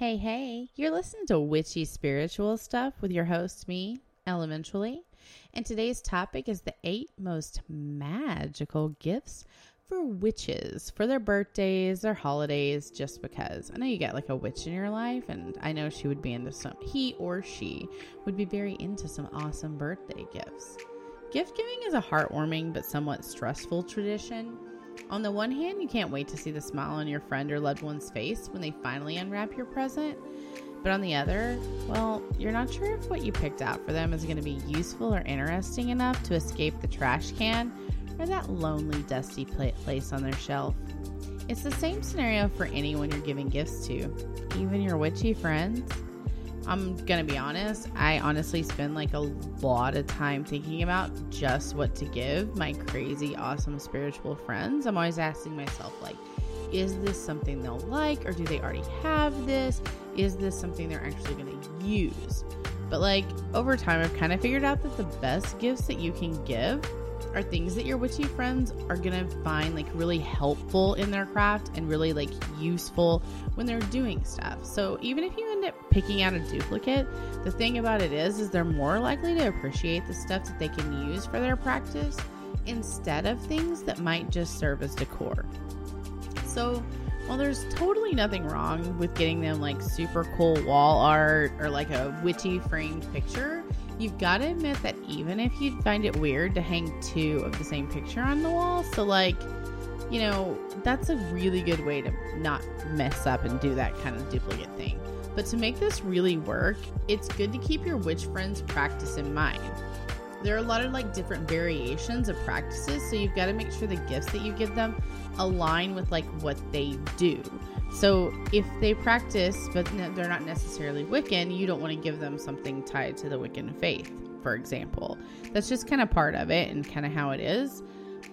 Hey, hey, you're listening to Witchy Spiritual Stuff with your host, me, Elementally. And today's topic is the eight most magical gifts for witches for their birthdays, their holidays, just because. I know you got like a witch in your life, and I know she would be into some, he or she would be very into some awesome birthday gifts. Gift giving is a heartwarming but somewhat stressful tradition. On the one hand, you can't wait to see the smile on your friend or loved one's face when they finally unwrap your present. But on the other, well, you're not sure if what you picked out for them is going to be useful or interesting enough to escape the trash can or that lonely, dusty place on their shelf. It's the same scenario for anyone you're giving gifts to, even your witchy friends. I'm gonna be honest, I honestly spend like a lot of time thinking about just what to give my crazy, awesome spiritual friends. I'm always asking myself, like, is this something they'll like, or do they already have this? Is this something they're actually gonna use? But like over time, I've kind of figured out that the best gifts that you can give are things that your witchy friends are gonna find like really helpful in their craft and really like useful when they're doing stuff. So even if you end up picking out a duplicate, the thing about it is is they're more likely to appreciate the stuff that they can use for their practice instead of things that might just serve as decor. So while there's totally nothing wrong with getting them like super cool wall art or like a witchy framed picture, you've got to admit that even if you'd find it weird to hang two of the same picture on the wall, so like, you know, that's a really good way to not mess up and do that kind of duplicate thing. But to make this really work, it's good to keep your witch friends' practice in mind. There are a lot of like different variations of practices, so you've got to make sure the gifts that you give them align with like what they do. So if they practice, but they're not necessarily Wiccan, you don't want to give them something tied to the Wiccan faith, for example. That's just kind of part of it and kind of how it is.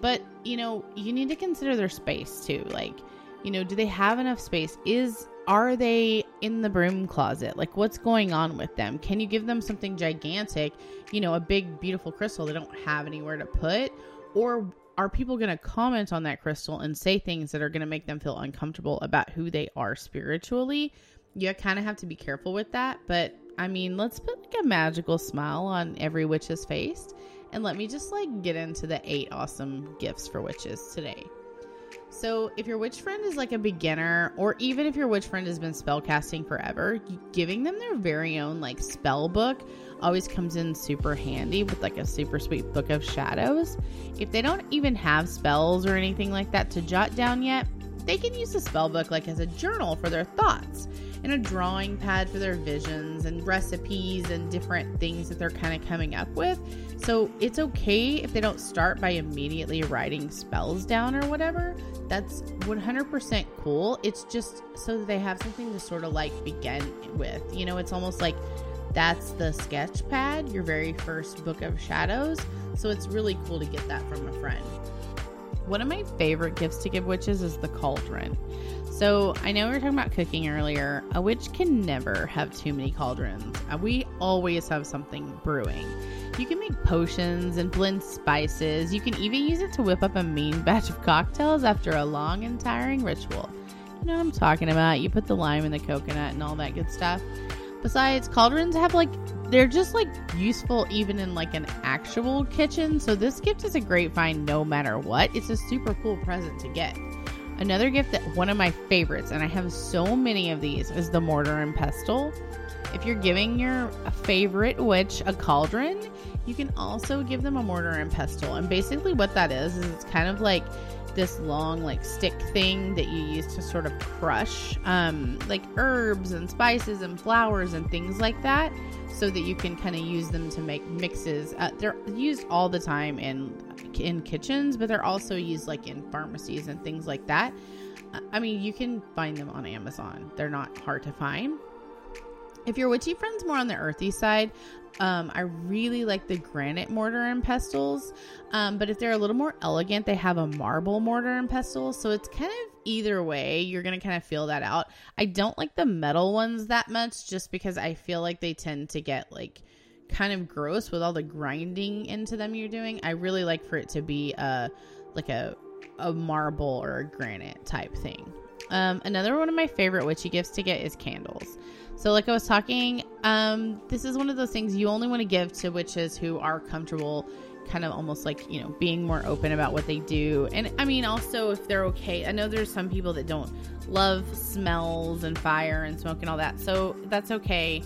But, you know, you need to consider their space too. Like, you know, do they have enough space? Is are they in the broom closet? Like what's going on with them? Can you give them something gigantic, you know, a big beautiful crystal they don't have anywhere to put or are people going to comment on that crystal and say things that are going to make them feel uncomfortable about who they are spiritually? You kind of have to be careful with that. But I mean, let's put like a magical smile on every witch's face. And let me just like get into the eight awesome gifts for witches today. So, if your witch friend is like a beginner, or even if your witch friend has been spellcasting forever, giving them their very own like spell book always comes in super handy with like a super sweet book of shadows. If they don't even have spells or anything like that to jot down yet, they can use the spell book like as a journal for their thoughts and a drawing pad for their visions and recipes and different things that they're kind of coming up with. So it's okay if they don't start by immediately writing spells down or whatever. That's 100% cool. It's just so that they have something to sort of like begin with. You know, it's almost like that's the sketch pad, your very first book of shadows. So it's really cool to get that from a friend. One of my favorite gifts to give witches is the cauldron. So I know we were talking about cooking earlier. A witch can never have too many cauldrons. Uh, we always have something brewing. You can make potions and blend spices. You can even use it to whip up a mean batch of cocktails after a long and tiring ritual. You know what I'm talking about? You put the lime in the coconut and all that good stuff. Besides, cauldrons have like they're just like useful even in like an actual kitchen. So this gift is a great find no matter what. It's a super cool present to get. Another gift that one of my favorites, and I have so many of these, is the mortar and pestle. If you're giving your favorite witch a cauldron, you can also give them a mortar and pestle. And basically, what that is, is it's kind of like this long, like stick thing that you use to sort of crush, um, like herbs and spices and flowers and things like that, so that you can kind of use them to make mixes. Uh, they're used all the time in in kitchens, but they're also used like in pharmacies and things like that. I mean, you can find them on Amazon. They're not hard to find. If your witchy friend's more on the earthy side, um, I really like the granite mortar and pestles. Um, but if they're a little more elegant, they have a marble mortar and pestle. So it's kind of either way. You're going to kind of feel that out. I don't like the metal ones that much just because I feel like they tend to get like kind of gross with all the grinding into them you're doing. I really like for it to be a like a a marble or a granite type thing. Um, another one of my favorite witchy gifts to get is candles. So, like I was talking, um, this is one of those things you only want to give to witches who are comfortable, kind of almost like, you know, being more open about what they do. And I mean, also, if they're okay, I know there's some people that don't love smells and fire and smoke and all that. So, that's okay.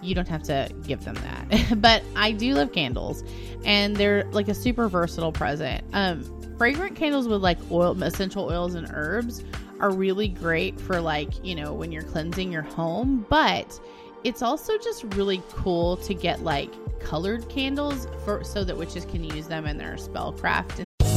You don't have to give them that. but I do love candles, and they're like a super versatile present. Um, fragrant candles with like oil, essential oils, and herbs are really great for like, you know, when you're cleansing your home, but it's also just really cool to get like colored candles for so that witches can use them in their spellcraft.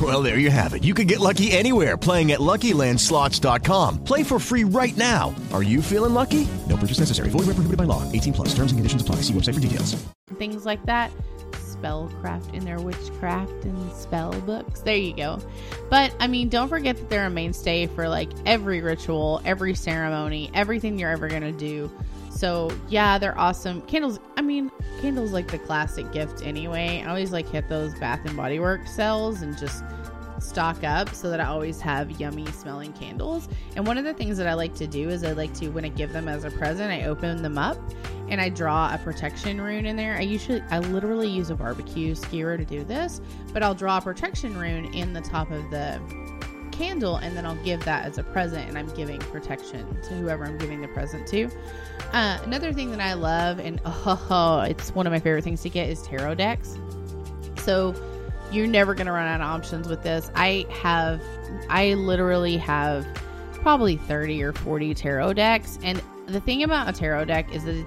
Well, there you have it. You can get lucky anywhere playing at LuckyLandSlots.com. Play for free right now. Are you feeling lucky? No purchase necessary. Void where prohibited by law. 18 plus. Terms and conditions apply. See website for details. Things like that. Spellcraft in their witchcraft and spell books. There you go. But I mean, don't forget that they're a mainstay for like every ritual, every ceremony, everything you're ever gonna do. So yeah, they're awesome. Candles. I mean, candles like the classic gift anyway. I always like hit those Bath and Body Works sales and just stock up so that I always have yummy smelling candles. And one of the things that I like to do is I like to when I give them as a present, I open them up and I draw a protection rune in there. I usually I literally use a barbecue skewer to do this, but I'll draw a protection rune in the top of the candle and then I'll give that as a present and I'm giving protection to whoever I'm giving the present to. Uh, another thing that I love and oh, it's one of my favorite things to get is tarot decks. So you're never going to run out of options with this. I have I literally have probably 30 or 40 tarot decks and the thing about a tarot deck is that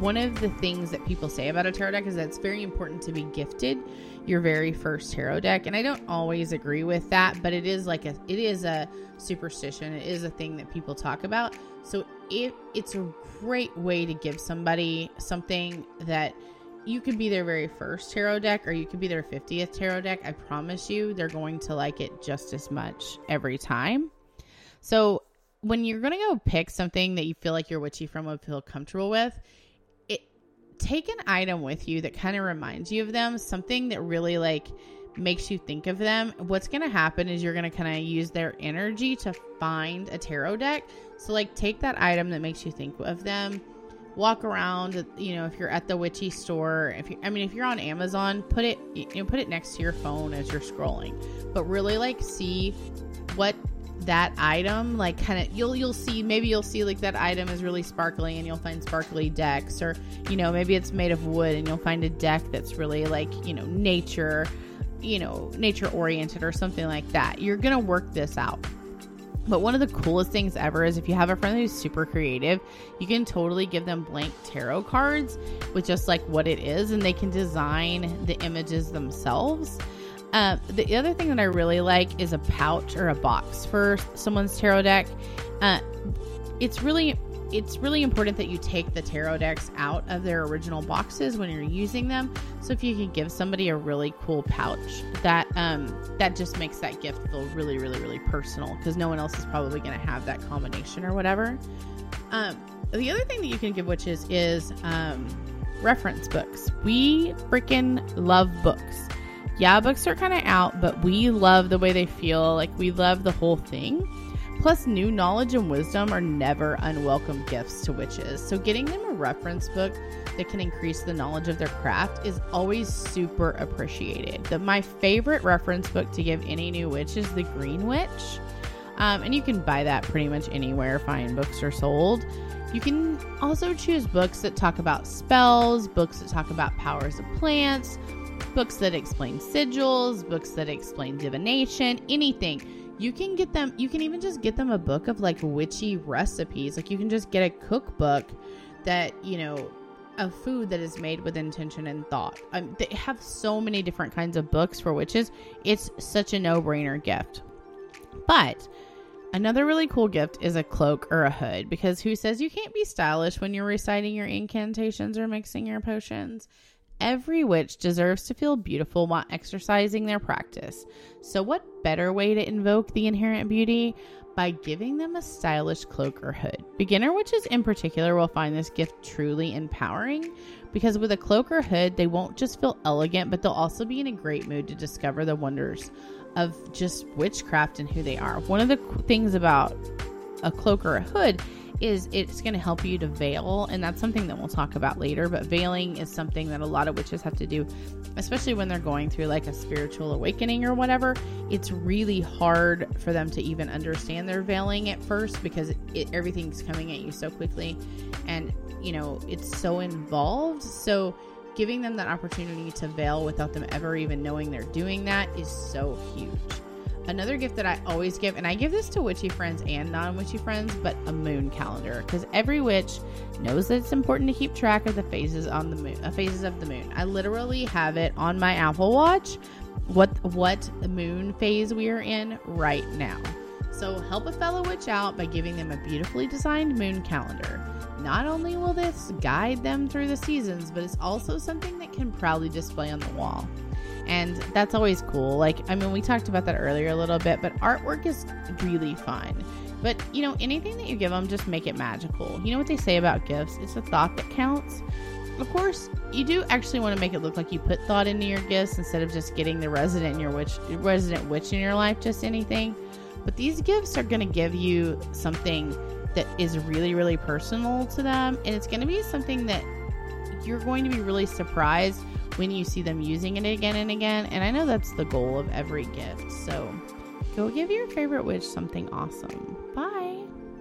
one of the things that people say about a tarot deck is that it's very important to be gifted your very first tarot deck. And i don't always agree with that but it is like a it is a superstition. It is a thing that people talk about. So it it's a great way to give somebody something that you could be their very first tarot deck or you could be their 50th tarot deck. I promise you they're going to like it just as much every time. So when you're going to go pick something that you feel like your witchy friend would feel comfortable with take an item with you that kind of reminds you of them, something that really like makes you think of them. What's going to happen is you're going to kind of use their energy to find a tarot deck. So like take that item that makes you think of them. Walk around, you know, if you're at the witchy store, if you I mean if you're on Amazon, put it you know, put it next to your phone as you're scrolling. But really like see what that item like kind of you'll you'll see maybe you'll see like that item is really sparkly and you'll find sparkly decks or you know maybe it's made of wood and you'll find a deck that's really like you know nature you know nature oriented or something like that you're gonna work this out but one of the coolest things ever is if you have a friend who's super creative, you can totally give them blank tarot cards with just like what it is, and they can design the images themselves. Uh, the other thing that I really like is a pouch or a box for someone's tarot deck. Uh, it's really it's really important that you take the tarot decks out of their original boxes when you're using them. So if you can give somebody a really cool pouch, that um, that just makes that gift feel really, really, really personal because no one else is probably going to have that combination or whatever. Um, the other thing that you can give witches is um, reference books. We freaking love books yeah, books are kind of out, but we love the way they feel. Like, we love the whole thing. Plus, new knowledge and wisdom are never unwelcome gifts to witches. So, getting them a reference book that can increase the knowledge of their craft is always super appreciated. The, my favorite reference book to give any new witch is The Green Witch. Um, and you can buy that pretty much anywhere fine books are sold. You can also choose books that talk about spells, books that talk about powers of plants, books that explain sigils, books that explain divination, anything. You can get them, you can even just get them a book of like witchy recipes. Like you can just get a cookbook that, you know, of food that is made with intention and thought. Um, they have so many different kinds of books for witches. It's such a no brainer gift. But another really cool gift is a cloak or a hood because who says you can't be stylish when you're reciting your incantations or mixing your potions? Every witch deserves to feel beautiful while exercising their practice. So, what better way to invoke the inherent beauty? By giving them a stylish cloak or hood. Beginner witches, in particular, will find this gift truly empowering because with a cloak or hood, they won't just feel elegant, but they'll also be in a great mood to discover the wonders of just witchcraft and who they are. One of the things about a cloak or a hood is it's going to help you to veil and that's something that we'll talk about later but veiling is something that a lot of witches have to do especially when they're going through like a spiritual awakening or whatever. It's really hard for them to even understand their veiling at first because it, everything's coming at you so quickly and you know it's so involved. So giving them that opportunity to veil without them ever even knowing they're doing that is so huge Another gift that I always give, and I give this to witchy friends and non witchy friends, but a moon calendar because every witch knows that it's important to keep track of the phases on the moon, uh, phases of the moon. I literally have it on my Apple Watch what what moon phase we are in right now. So help a fellow witch out by giving them a beautifully designed moon calendar. Not only will this guide them through the seasons, but it's also something that can proudly display on the wall and that's always cool. Like, I mean, we talked about that earlier a little bit, but artwork is really fun. But, you know, anything that you give them, just make it magical. You know what they say about gifts? It's a thought that counts. Of course, you do actually want to make it look like you put thought into your gifts instead of just getting the resident in your witch, resident witch in your life, just anything. But these gifts are going to give you something that is really, really personal to them, and it's going to be something that you're going to be really surprised when you see them using it again and again. And I know that's the goal of every gift. So go give your favorite witch something awesome. Bye.